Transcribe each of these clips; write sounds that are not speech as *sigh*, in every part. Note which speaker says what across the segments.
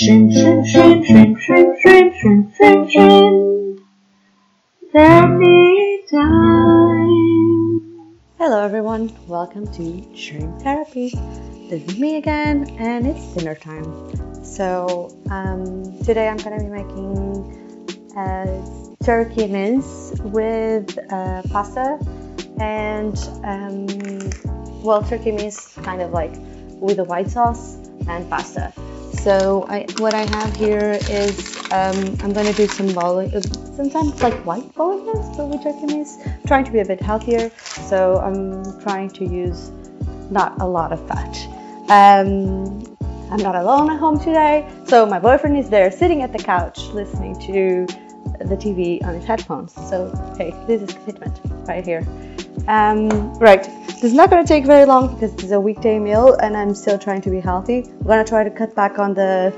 Speaker 1: Shrimp, shrimp, shrimp, shrimp, shrimp, shrimp, shrimp, shrimp, shrimp. Time.
Speaker 2: Hello, everyone. Welcome to Shrimp Therapy. This is me again, and it's dinner time. So, um, today I'm to be making uh, turkey mince with uh, pasta and, um, well, turkey mince kind of like with a white sauce and pasta. So I, what I have here is um, I'm going to do some bolognese, uh, sometimes like white bolognese, but with turkey mince. Trying to be a bit healthier, so I'm trying to use not a lot of fat. Um, I'm not alone at home today, so my boyfriend is there sitting at the couch listening to the TV on his headphones. So hey, this is commitment right here. Um, right, this is not going to take very long because it's a weekday meal and I'm still trying to be healthy. I'm going to try to cut back on the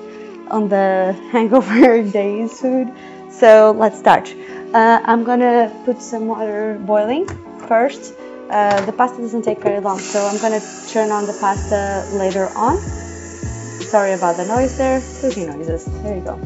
Speaker 2: on the *laughs* hangover *laughs* days food. So let's start. Uh, I'm going to put some water boiling first. Uh, the pasta doesn't take very long, so I'm going to turn on the pasta later on. Sorry about the noise there. Cooking noises. There you go.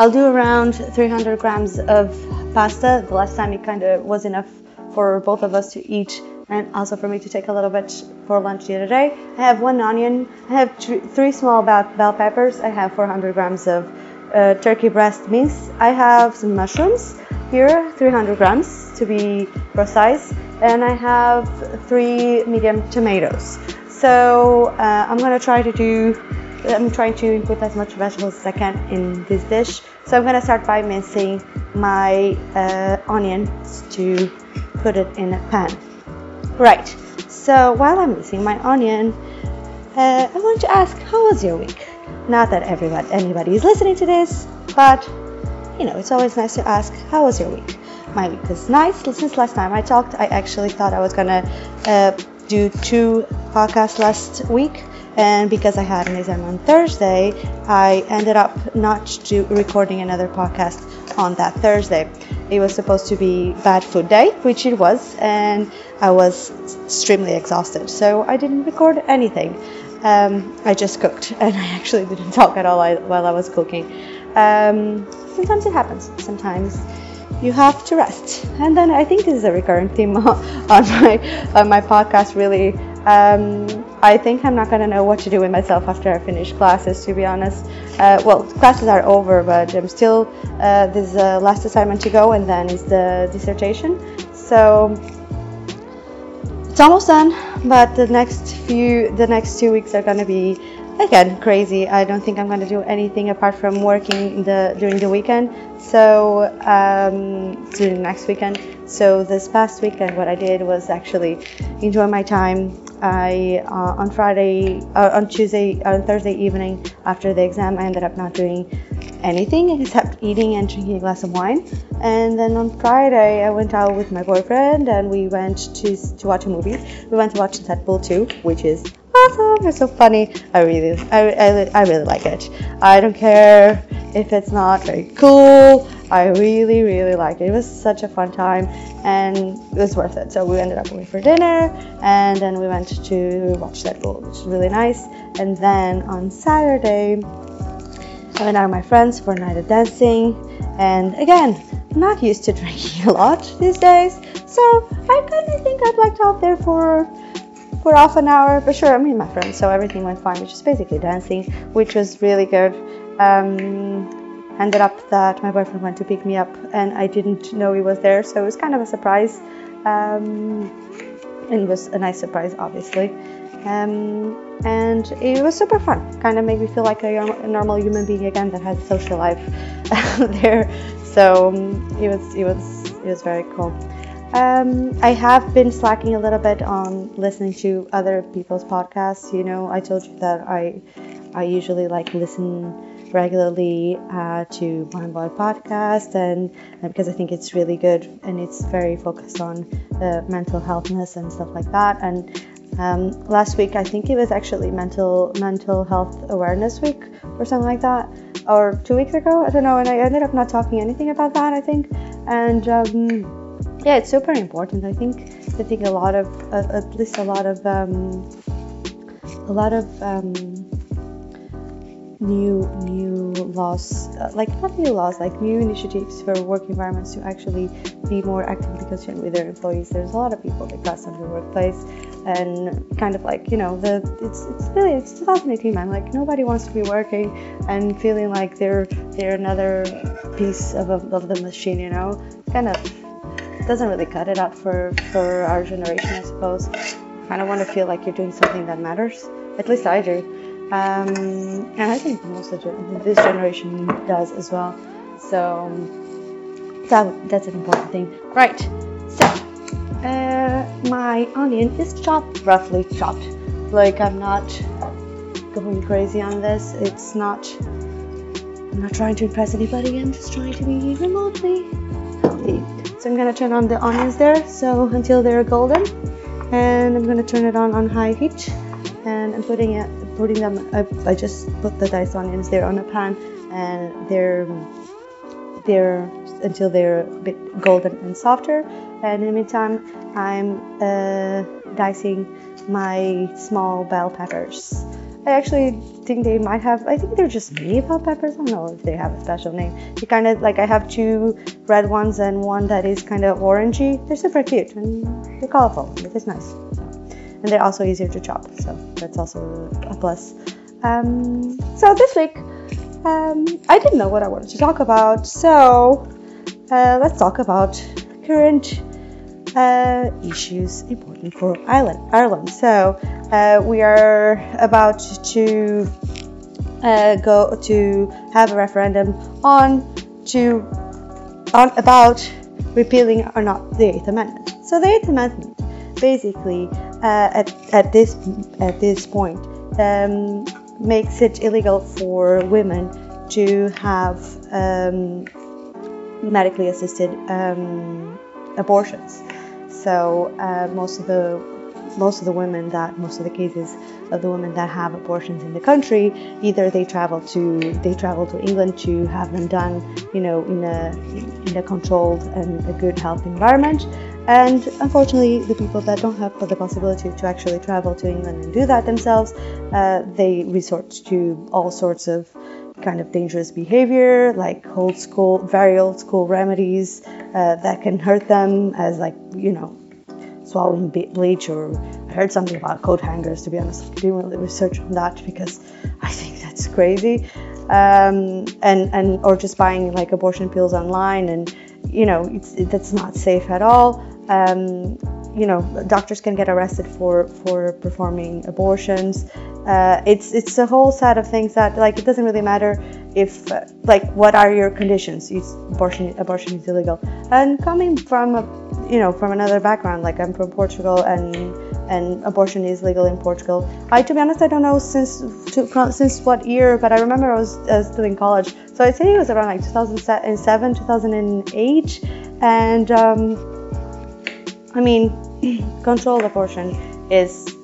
Speaker 2: I'll do around 300 grams of pasta. The last time it kind of was enough for both of us to eat and also for me to take a little bit for lunch the other day. I have one onion. I have three small bell peppers. I have 400 grams of uh, turkey breast mince. I have some mushrooms here, 300 grams to be precise. And I have three medium tomatoes. So uh, I'm gonna try to do I'm trying to put as much vegetables as I can in this dish. So I'm gonna start by mincing my uh, onions to put it in a pan. Right, so while I'm mincing my onion, uh, I want to ask, how was your week? Not that everybody, anybody is listening to this, but you know, it's always nice to ask, how was your week? My week was nice. Since last time I talked, I actually thought I was gonna uh, do two podcasts last week and because I had an exam on Thursday, I ended up not recording another podcast on that Thursday. It was supposed to be bad food day, which it was, and I was extremely exhausted, so I didn't record anything. Um, I just cooked, *laughs* and I actually didn't talk at all while I was cooking. Um, sometimes it happens. Sometimes you have to rest, and then I think this is a recurrent theme *laughs* on my on my podcast. Really, um, I think I'm not going to know what to do with myself after I finish classes, to be honest. Uh, well, classes are over, but I'm still, uh, last assignment to go, and then is the dissertation. So it's almost done, but the next few, the next two weeks are going to be again crazy. I don't think I'm going to do anything apart from working the during the weekend. So um, during next weekend. So this past weekend, what I did was actually enjoy my time I uh, on Friday, uh, on Tuesday, on Thursday evening after the exam, I ended up not doing anything except eating and drinking a glass of wine. And then on Friday, I went out with my boyfriend and we went to to watch a movie. We went to watch Deadpool 2, which is awesome. It's so funny. I really, I, I, I really like it. I don't care if it's not very cool. I really, really liked it. It was such a fun time and it was worth it. So we ended up going for dinner and then we went to watch Deadpool, which was really nice. And then on Saturday, I went out with my friends for a night of dancing. And again, I'm not used to *laughs* drinking a lot these days, so I kind of think I'd like out there for for half an hour. But sure, I mean my friends, so everything went fine, which is basically dancing, which was really good. Um, ended up that my boyfriend went to pick me up and I didn't know he was there, so it was kind of a surprise. Um, it was a nice surprise, obviously. Um, and it was super fun. Kind of made me feel like a, a, normal human being again that has social life *laughs* there. So um, it was it was it was very cool. Um, I have been slacking a little bit on listening to other people's podcasts. You know, I told you that I I usually like listen regularly uh, to Mind Boy podcast, and, and, because I think it's really good and it's very focused on uh, mental healthness and stuff like that. And um, last week, I think it was actually mental mental health awareness week or something like that, or two weeks ago, I don't know. And I ended up not talking anything about that, I think. And um, yeah, it's super important. I think I think a lot of uh, at least a lot of um, a lot of um, new new laws, uh, like not new laws, like new initiatives for work environments to actually be more actively concerned with their employees. There's a lot of people that cross under the workplace, and kind of like you know the it's it's really it's 2018 man. Like nobody wants to be working and feeling like they're they're another piece of, a, of the machine. You know, kind of doesn't really cut it out for for our generation, I suppose. Kind of want to feel like you're doing something that matters. At least I do. Um, and I think most of this generation does as well. So that that's an important thing, right? So uh, my onion is chopped, roughly chopped. Like I'm not going crazy on this. It's not. I'm not trying to impress anybody. I'm just trying to be remotely healthy. So I'm gonna turn on the onions there, so until they're golden, and I'm gonna turn it on on high heat, and I'm putting it putting them I, I just put the diced onions there on a pan and they're they're until they're a bit golden and softer. And in the meantime I'm uh, dicing my small bell peppers. I actually think they might have I think they're just mini bell peppers I don't know if they have a special name. They kind of like I have two red ones and one that is kind of orangey. They're super cute and they're colorful it is nice and they're also easier to chop so that's also a plus um, so this week um, i didn't know what i wanted to talk about so uh, let's talk about current uh, issues important for Ireland. Ireland. So uh, we are about to uh, go to have a referendum on to on about repealing or not the Eighth Amendment. So the Eighth Amendment basically at, at this at this point um, makes it illegal for women to have um, medically assisted um, abortions. So uh, most of the most of the women that most of the cases of the women that have abortions in the country either they travel to they travel to England to have them done you know in a in a controlled and a good health environment and unfortunately, the people that don't have the possibility to actually travel to England and do that themselves, uh, they resort to all sorts of kind of dangerous behavior, like old school, very old school remedies uh, that can hurt them, as like you know, swallowing bleach. Or I heard something about coat hangers. To be honest, I didn't really research on that because I think that's crazy. Um, and and or just buying like abortion pills online and you know it's, that's not safe at all um, you know, doctors can get arrested for for performing abortions. Uh, it's it's a whole set of things that like it doesn't really matter if uh, like what are your conditions. It's, abortion abortion is illegal. And coming from a, you know from another background, like I'm from Portugal and and abortion is legal in Portugal. I to be honest, I don't know since to, from, since what year, but I remember I was uh, still in college, so I'd say it was around like 2007, 2008, and. Um, I mean, *clears throat* controlled abortion is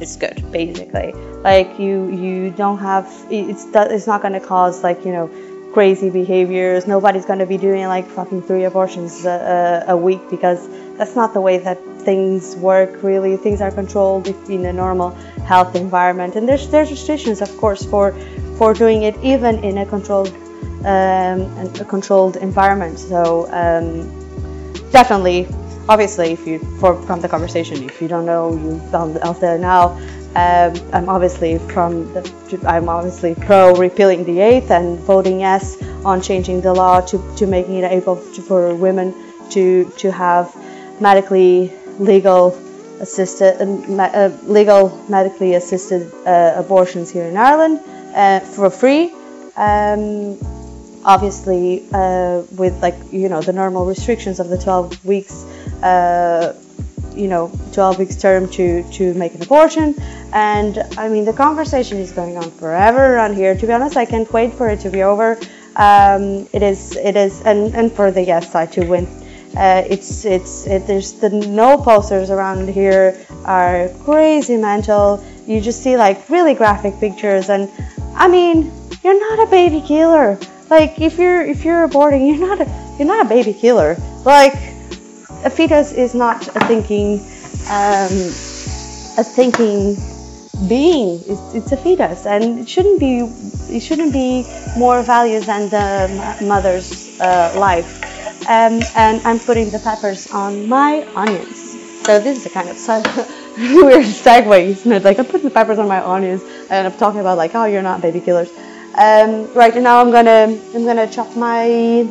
Speaker 2: is good basically. Like you you don't have it's it's not going to cause like you know crazy behaviors. Nobody's going to be doing like fucking three abortions a, a, a, week because that's not the way that things work. Really, things are controlled in a normal health environment, and there's there's restrictions, of course, for for doing it even in a controlled um, a controlled environment. So um, definitely obviously, if you for, from the conversation, if you don't know, you out there now. Um, I'm obviously from the, I'm obviously pro repealing the eighth and voting yes on changing the law to, to making it able to, for women to to have medically legal assisted uh, uh legal medically assisted uh, abortions here in Ireland uh, for free. Um, obviously, uh, with like you know the normal restrictions of the 12 weeks uh, you know 12 weeks term to to make an abortion. And i mean the conversation is going on forever around here. To be honest i can't wait for it to be over. Um, it is it is and and for the yes side to win uh, it's it's it, there's the no posters around here are crazy mental. You just see like really graphic pictures. And i mean you're not a baby killer. Like if you're if you're aborting you're not a you're not a baby killer. Like a fetus is not a thinking, um, a thinking being. It's, it's a fetus, and it shouldn't be it shouldn't be more value than the mother's uh, life. Um, and I'm putting the peppers on my onions. So this is a kind of *laughs* weird segue, isn't it? Like I'm putting the peppers on my onions, and I'm talking about like, oh, you're not baby killers. Um, right and now I'm gonna I'm gonna chop my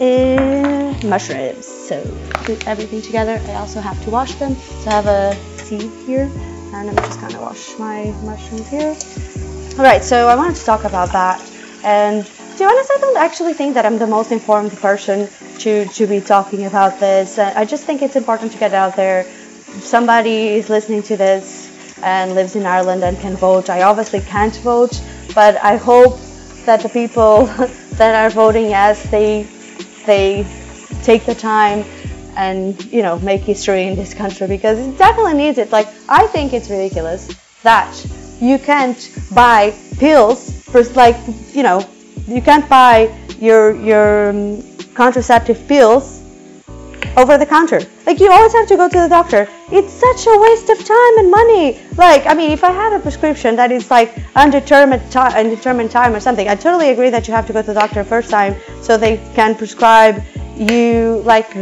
Speaker 2: uh, mushrooms. So put everything together. I also have to wash them. So I have a sieve here, and I'm just gonna wash my mushrooms here. All right. So I wanted to talk about that. And to be honest, I don't actually think that I'm the most informed person to to be talking about this. Uh, I just think it's important to get out there. Somebody is listening to this and lives in Ireland and can vote. I obviously can't vote, but I hope that the people *laughs* that are voting yes, they they take the time and you know make history in this country because it definitely needs it. Like I think it's ridiculous that you can't buy pills for like you know you can't buy your your um, contraceptive pills over the counter. Like you always have to go to the doctor. It's such a waste of time and money. Like I mean, if I have a prescription that is like undetermined time, undetermined time or something, I totally agree that you have to go to the doctor first time so they can prescribe you like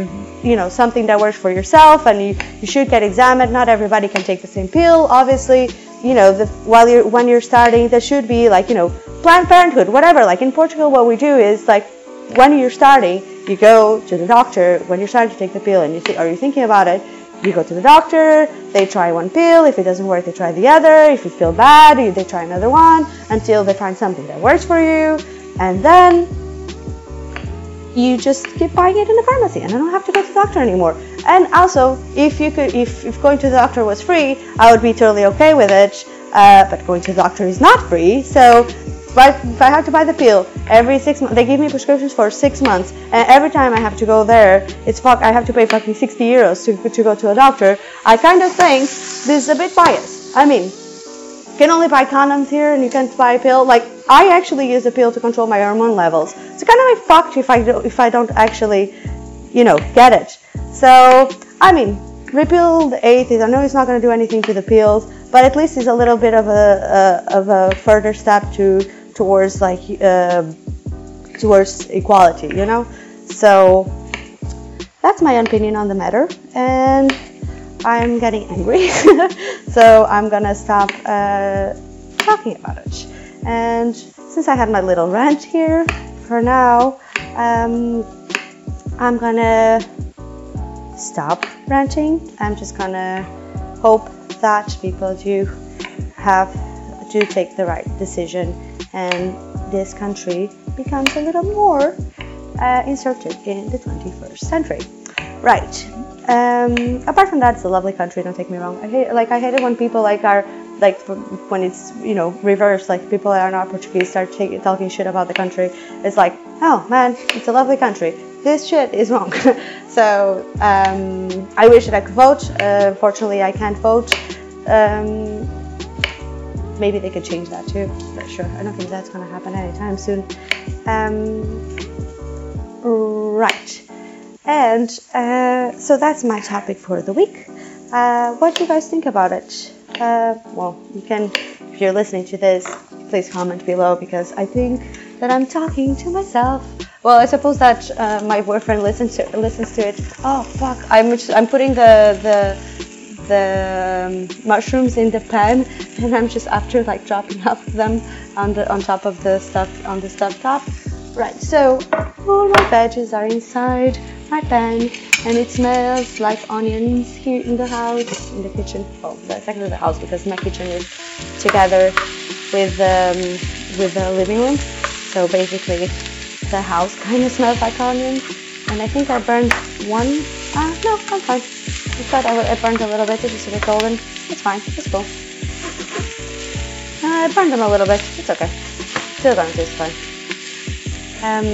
Speaker 2: you know something that works for yourself and you, you should get examined. Not everybody can take the same pill. Obviously you know the, while you're when you're starting there should be like you know planned parenthood whatever. Like in portugal what we do is like when you're starting you go to the doctor. When you're starting to take the pill and you think are you thinking about it? You go to the doctor. They try one pill. If it doesn't work they try the other. If you feel bad they try another one until they find something that works for you. And then you just keep buying it in the pharmacy and I don't have to go to the doctor anymore. And also, if you could, if, if going to the doctor was free, I would be totally okay with it. Uh, but going to the doctor is not free, so but if I have to buy the pill every six months, they give me prescriptions for six months, and every time I have to go there, it's fuck. I have to pay fucking 60 euros to, to go to a doctor. I kind of think this is a bit biased. I mean, can only buy condoms here, and you can't buy a pill. Like I actually use a pill to control my hormone levels. So kind of like fucked if I do, if I don't actually, you know, get it. So I mean, repeal the atheist. I know it's not going to do anything to the pills, but at least it's a little bit of a, a of a further step to towards like uh, towards equality. You know, so that's my opinion on the matter, and I'm getting angry. *laughs* so I'm gonna stop uh, talking about it. And since I had my little rant here, for now, um, I'm gonna stop ranting. I'm just gonna hope that people do have do take the right decision and this country becomes a little more uh, inserted in the 21st century. Right. Um, apart from that, it's a lovely country. Don't take me wrong. I hate like I hate it when people like are like when it's you know reversed. Like people that are not Portuguese start taking, talking shit about the country. It's like, oh man, it's a lovely country. This shit is wrong. *laughs* so um, I wish that I could vote. Uh, unfortunately, I can't vote. Um, maybe they could change that too. But sure, I don't think that's gonna happen anytime soon. Um, right. And uh, so that's my topic for the week. Uh, what do you guys think about it? Uh, well, you can, if you're listening to this, please comment below because I think that I'm talking to myself. Well, I suppose that uh, my boyfriend listens to listens to it. Oh fuck! I'm I'm putting the the the um, mushrooms in the pan, *laughs* and I'm just after like dropping *laughs* off them on the on top of the stuff on the stove top. Right. So all my veggies are inside my pan and it smells like onions here in the house, in the kitchen. Well, that's actually the house because my kitchen is together with um, with the living room. So basically, the house *laughs* kind of smells like onions. And I think I burned one. Ah, no, I'm fine. I thought I, I burned a little bit. It's just a bit golden. It's fine. It's cool. Uh, I burned them a little bit. It's okay. Still gonna taste fine. Um,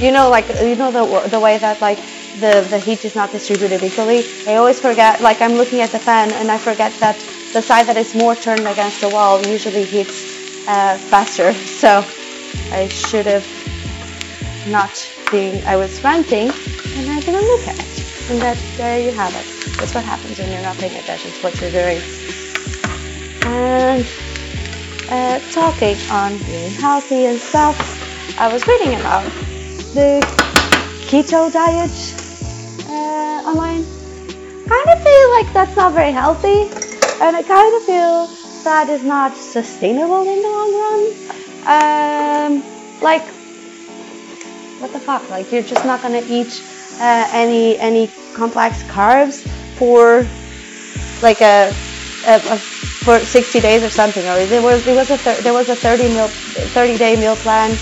Speaker 2: you know, like you know the the way that like the, the heat is not distributed equally. I always forget, like I'm looking at the fan and I forget that the side that is more turned against the wall usually heats uh, faster. *laughs* So I should have not been, I was ranting and I didn't look at it. And that, there you have it. That's what happens when you're not paying attention to what you're doing. and uh, talking on being healthy and stuff, I was reading about the keto diet uh, online. Kind of feel like that's not very healthy, and I kind of feel that is not sustainable in the long run. Um, like, what the fuck? Like, you're just not gonna eat uh, any any complex carbs for like a, a, a for 60 days or something or there was there was a thir- there was a 30 meal 30 day meal plan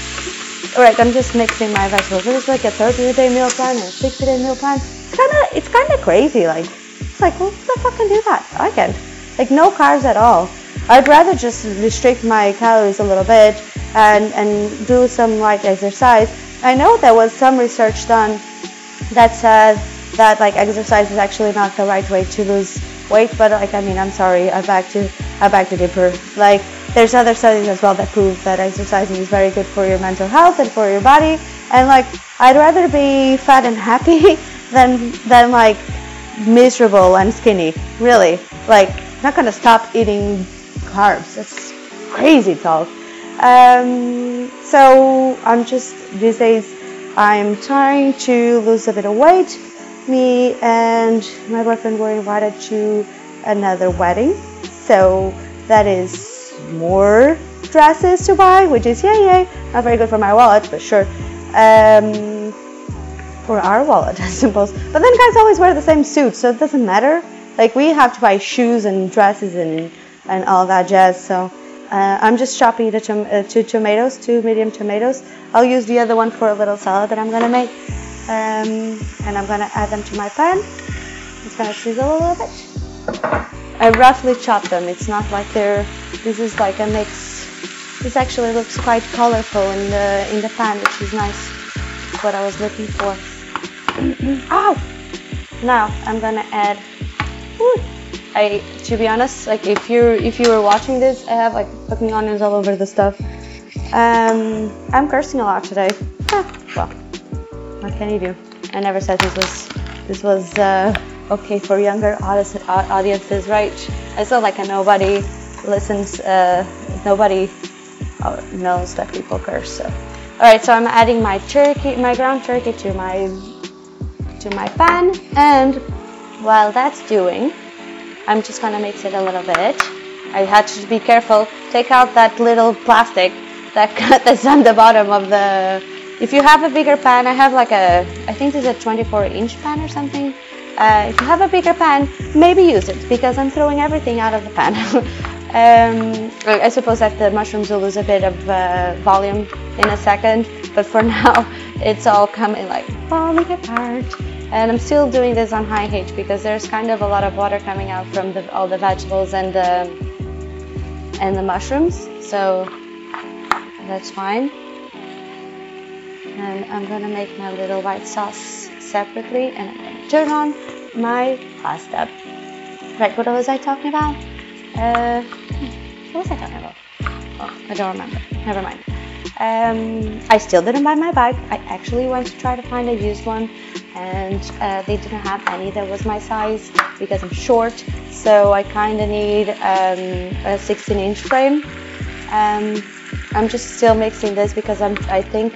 Speaker 2: right i'm just mixing my vegetables. It was like a 30 day meal plan and a 60 day meal plan. It's kind of it's kind of crazy like it's like well, who the fuck can do that? I can like no carbs at all. I'd rather just restrict my calories a little bit and and do some light exercise. I know there was some research done that said that like exercise is actually not the right way to lose weight but like i mean i'm sorry i back to i back to differ like there's other studies as well that prove that exercising is very good for your mental health and for your body. And like i'd rather be fat and happy *laughs* than than like miserable and skinny really. Like not gonna stop eating carbs. It's crazy talk. Um, so i'm just these days i'm trying to lose a bit of weight. Me and my boyfriend were invited to another wedding. So that is more dresses to buy, which is yay yay. Not very good for my wallet, but sure. Um, for our wallet, *laughs* I suppose. But then guys always wear the same suit, so it doesn't matter. Like we have to buy shoes and dresses and and all that jazz. So uh, I'm just chopping the tom- uh, two tomatoes, two medium tomatoes. I'll use the other one for a little salad that I'm gonna make um, and I'm gonna add them to my pan. It's gonna sizzle a little bit. I roughly chop them. It's not like they're. This is like a mix. This actually looks quite colorful in the in the pan, which is nice. What I was looking for. *clears throat* Ow! Now I'm gonna add. I, to be honest, like if you're if you were watching this, I have like fucking onions all over the stuff. Um, I'm cursing a lot today. *laughs* Well, what can you do? I never said this was this was uh, okay for younger audiences, right? I feel like a nobody listens, uh, nobody uh, knows that people curse. So, all right, so I'm adding my turkey, my ground turkey to my to my pan, and while that's doing, I'm just gonna mix it a little bit. I had to be careful. Take out that little plastic that *laughs* that's on the bottom of the if you have a bigger pan, I have like a, I think this is a 24 inch pan or something. Uh, if you have a bigger pan, maybe use it because I'm throwing everything out of the pan. *laughs* um, I suppose that the mushrooms will lose a bit of uh, volume in a second, but for *laughs* now it's all coming like falling apart. And I'm still doing this on high heat because there's kind of a lot of water coming out from the, all the vegetables and the and the mushrooms, so that's fine and I'm gonna make my little white sauce separately and I'm gonna turn on my pasta. Right, what was I talking about? Uh, what was I talking about? Oh, I don't remember. Never mind. Um, I still didn't buy my bike. I actually went to try to find a used one, and uh, they didn't have any that was my size because I'm short. So I kind of need um, a 16 inch frame. Um, I'm just still mixing this because I'm. I think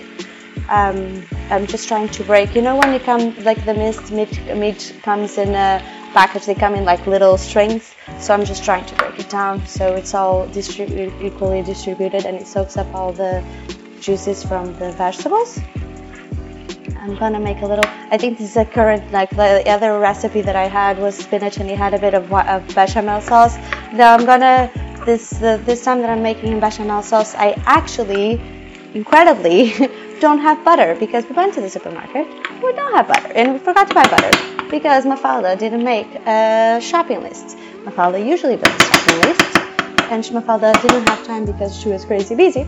Speaker 2: um, I'm just trying to break. You know when you come like the mist mid meat comes in a package, they come in like little strings. So I'm just trying to break it down so it's all equally distributed and it soaks up all the juices from the vegetables. I'm gonna make a little. I think this is a current like the other recipe that I had was spinach and it had a bit of, of bechamel sauce. Now I'm gonna this this time that I'm making bechamel sauce, I actually incredibly *laughs* don't have butter because we went to the supermarket. We don't have butter and we forgot to buy butter because Mafalda didn't make a shopping list. Mafalda usually does a shopping list and Mafalda didn't have time because she was crazy busy.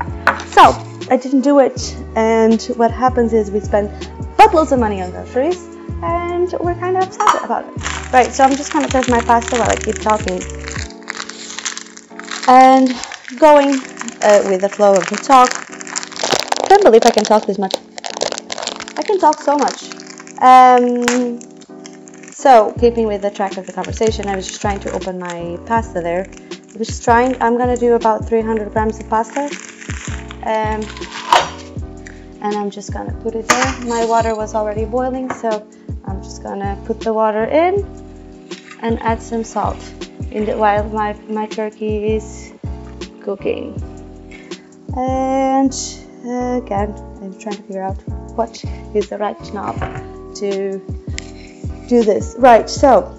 Speaker 2: So I didn't do it and what happens is we spend buttloads of money on groceries and we're kind of upset about it. Right, so I'm just gonna test my pasta while I keep talking. And going uh, with the flow of the talk, I can't believe I can talk this much. I can talk so much. Um, so, keeping with the track of the conversation, I was just trying to open my pasta there I just trying. I'm gonna do about 300 grams of pasta. Um, and I'm just gonna put it there. My water was already boiling, so I'm just gonna put the water in and add some salt in the, while my, my turkey is cooking. And again, I'm trying to figure out what is the right knob to do this. Right, so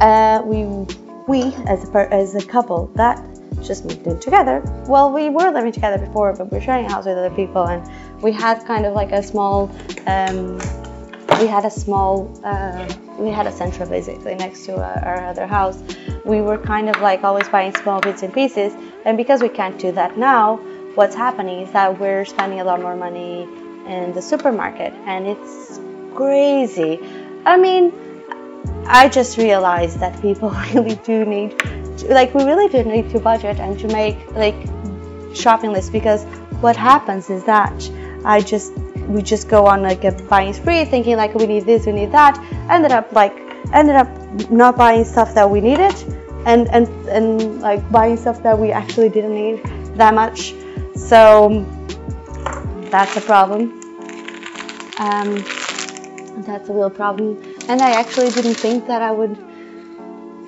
Speaker 2: uh, we we as a as a couple that just moved in together. Well, we were living together before, but we we're sharing a house with other people, and we had kind of like a small. Um, we had a small. Uh, we had a central basically next to our, our other house. We were kind of like always buying small bits and pieces, and because we can't do that now, what's happening is that we're spending a lot more money in the supermarket, and it's crazy. I mean, I just realized that people *laughs* really do need, to, like, we really do need to budget and to make like shopping lists because what happens is that I just we just go on like a buying spree thinking like we need this we need that ended up like ended up not buying stuff that we needed and and and like buying stuff that we actually didn't need that much. So that's a problem. Um, that's a real problem. And i actually didn't think that i would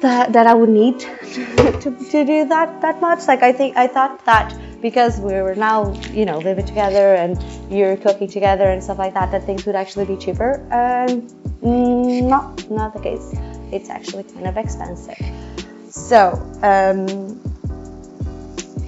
Speaker 2: that, that i would need *laughs* to, to do that that much. Like i think i thought that because we were now you know living together and you're cooking together and stuff like that that things would actually be cheaper. Um, mm, not not the case. It's actually kind of expensive. So um,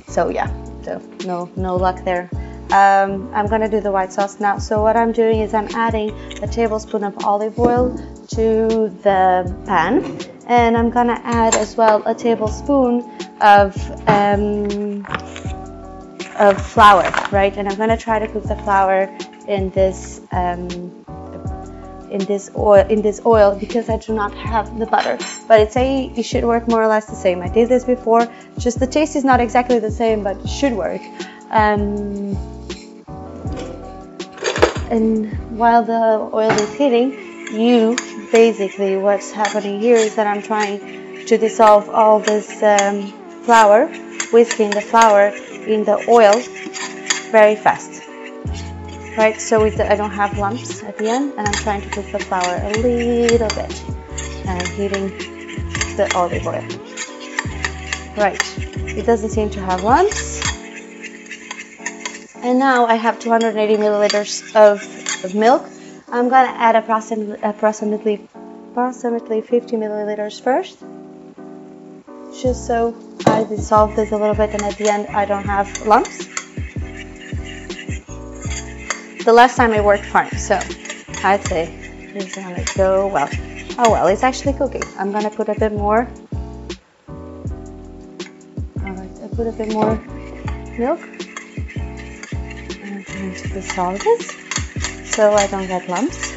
Speaker 2: so yeah. So no no luck there um, I'm gonna do the white sauce now so what I'm doing is I'm adding a tablespoon of olive oil to the pan and I'm gonna add as well a tablespoon of um, of flour, right? And I'm gonna try to cook the flour in this um, in this oil in this oil because I do not have the butter. But it's a it should work more or less the same. I did this before. Just the taste is not exactly the same, but it should work. Um, and while the oil is heating, you basically what's happening here is that I'm trying to dissolve all this um, flour, whisking the flour in the oil very fast. Right, so I don't have lumps at the end, and I'm trying to cook the flour a little bit and I'm heating the olive oil. Right, it doesn't seem to have lumps. And now I have 280 milliliters of, of milk. I'm gonna add approximately, approximately, approximately 50 milliliters first, just so I dissolve this a little bit and at the end I don't have lumps. The last time it worked fine, so I'd say it's gonna go well. Oh well, it's actually cooking. I'm gonna put a bit more. Alright, I put a bit more milk. Dissolve this so I don't get lumps.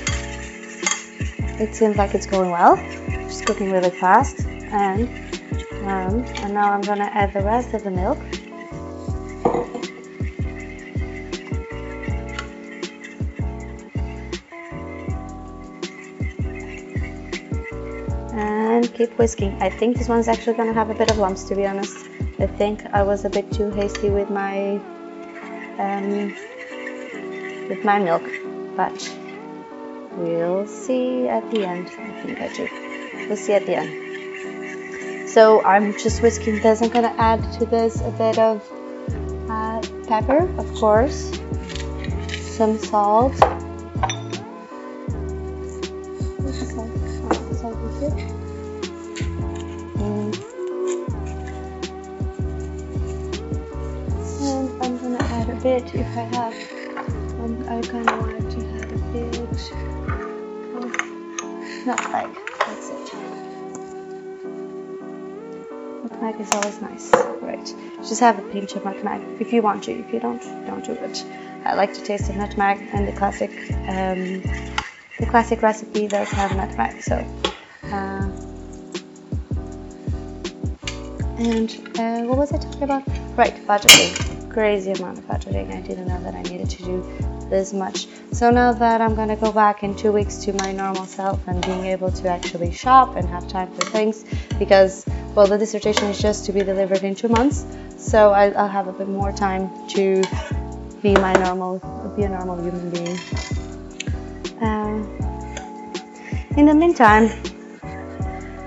Speaker 2: It seems like it's going well. It's cooking really fast and um, and now I'm gonna add the rest of the milk. And keep whisking. I think this one's actually gonna have a bit of lumps to be honest. I think I was a bit too hasty with my um, with my milk, but we'll see at the end. I think I do. We'll see at the end. So I'm just whisking this. I'm gonna add to this a bit of uh, pepper, of course, some salt. Of nutmeg. That's it nutmeg is always nice, right? Just have a pinch of nutmeg if you want to. If you don't, don't do it. I like to taste the nutmeg, and the classic, um, the classic recipe does have nutmeg. So, uh, and uh, what was I talking about? Right, budgeting. Crazy amount of budgeting. I didn't know that I needed to do this much. So now that I'm gonna go back in two weeks to my normal self and being able to actually shop and have time for things, because well, the dissertation is just to be delivered in two months, so I, will have a bit more time to be my normal, be a normal human being. Uh, in the meantime,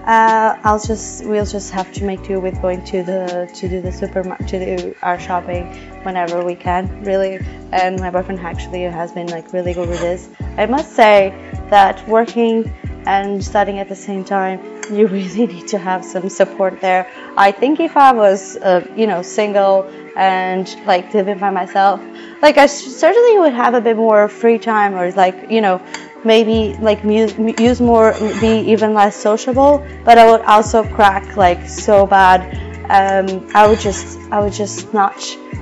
Speaker 2: uh, I'll just we'll just have to make do with going to the to do the supermarket to do our shopping whenever we can really. And my boyfriend actually has been like really good with this. I must say that working and studying at the same time *laughs* you really need to have some support there. I think if I was uh, you know single and like living by myself like I certainly would have a bit more free time or like you know maybe like use, use more be even less sociable but i would also crack like so bad um, i would just i would just not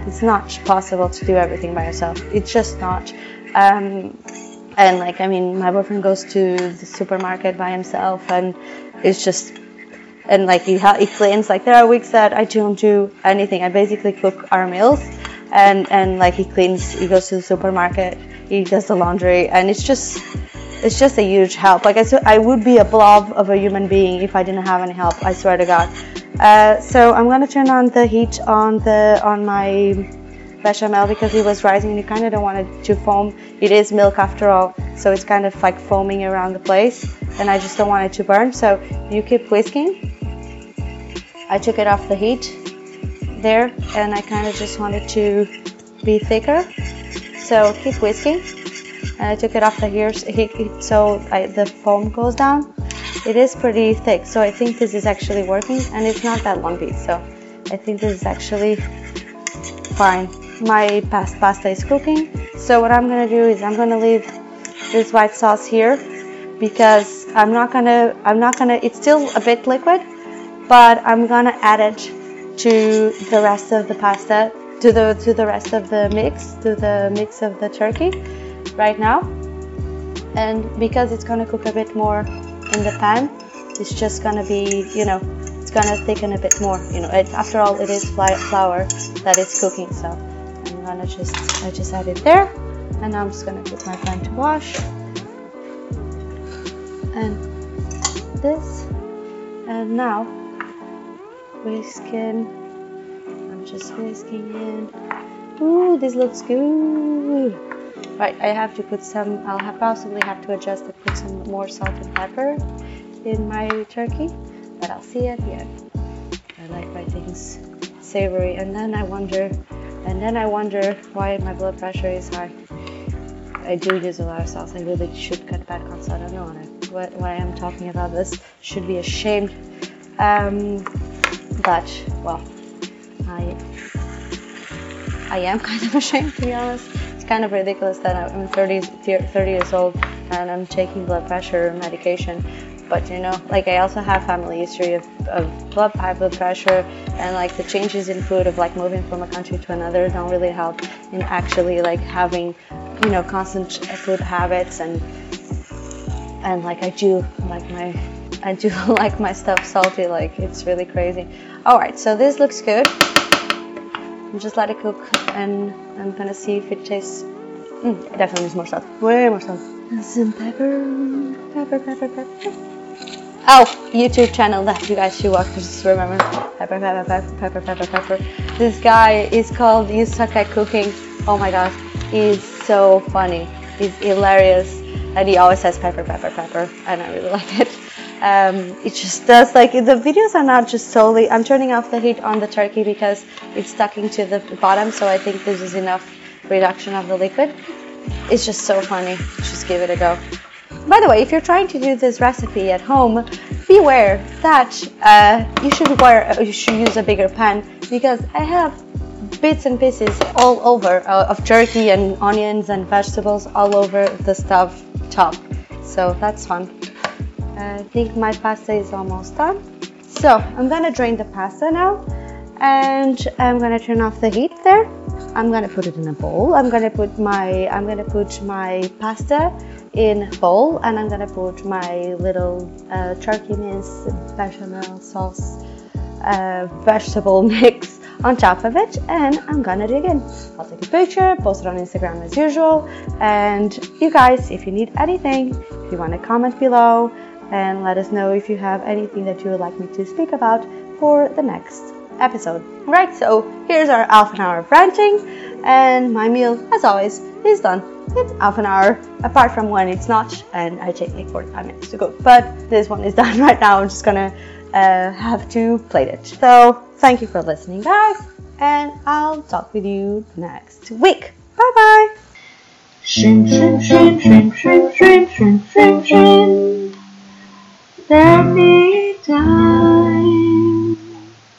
Speaker 2: it's not possible to do everything by yourself it's just not um, and like i mean my boyfriend goes to the supermarket by himself and it's just and like he, ha- he cleans like there are weeks that i don't do anything i basically cook our meals and and like he cleans he goes to the supermarket he does the laundry and it's just it's just a huge help. Like I, said, I would be a blob of a human being if I didn't have any help. I swear to God. Uh, so I'm gonna turn on the heat on the on my bechamel because it was rising and you kind of don't want it to foam. It is milk after all, so it's kind of like foaming around the place, and I just don't want it to burn. So you keep whisking. I took it off the heat there, and I kind of just wanted to be thicker. So keep whisking and I took it off the here so I, the foam goes down. It is pretty thick, so I think this is actually working, and it's not that piece, so I think this is actually fine. My past pasta is cooking, so what I'm gonna do is I'm gonna leave this white sauce here because I'm not gonna I'm not gonna it's still a bit liquid, but I'm gonna add it to the rest of the pasta to the to the rest of the mix to the mix of the turkey right now. And because it's gonna cook a bit more in the pan it's just gonna be you know it's gonna thicken a bit more you know. It, after all it is flour that is cooking so I'm gonna just I just add it there and I'm just gonna put my pan to wash. And this and now we I'm just whisking in ooh this looks good Right, I have to put some, I'll have possibly have to adjust and put some more salt and pepper in my turkey, but I'll see at the end. I like my things savory, and then I wonder, and then I wonder why my blood pressure is high. I do use a lot of sauce. I really should cut back on salt. I don't know what, why I'm talking about this. Should be ashamed. Um, but well, I I am kind of *laughs* ashamed to be honest It's kind of ridiculous that I'm 30, 30 years old and I'm taking blood pressure medication. But you know, like I also have family history of, of blood high blood pressure and like the changes in food of like moving from a country to another don't really help in actually like having you know constant food habits and and like I do like my I do *laughs* like my stuff salty like it's really crazy. All right, so this looks good just let it cook and I'm gonna see if it tastes. Mm, it definitely needs more salt. Way more salt. And some pepper. Pepper, pepper, pepper. Oh, YouTube channel that you guys should watch. Just remember pepper, pepper, pepper, pepper, pepper, pepper. This guy is called You Suck at Cooking. Oh my gosh, he's so funny. He's hilarious, and he always says pepper, pepper, pepper, and I really *laughs* like it um, it just does like the videos are not just solely i'm turning off the heat on the turkey because it's sticking to the bottom so i think this is enough reduction of the liquid. It's just so funny. Just give it a go. By the way if you're trying to do this recipe at home beware that uh, you should wear you should use a bigger pan because i have bits and pieces all over uh, of turkey and onions and vegetables all over the stove top. So that's fun I think my pasta is almost done. So I'm gonna drain the pasta now and I'm gonna turn off the heat there. I'm gonna put it in a bowl. I'm gonna put my I'm gonna put my pasta in a bowl and I'm gonna put my little uh, turkey mince bechamel sauce uh, vegetable *laughs* mix on top of it and I'm gonna dig in. I'll take a picture, post it on Instagram as usual and you guys if you need anything, if you want to comment below and let us know if you have anything that you would like me to speak about for the next episode. Right, so here's our half an hour of ranting, and my meal, as always, is done. It's half an hour, apart from when it's not, and I take like 45 minutes to cook. But this one is *laughs* done right now. I'm just gonna uh, have to plate it. So thank you for listening, guys, and I'll talk with you next week. Bye bye
Speaker 1: let me die.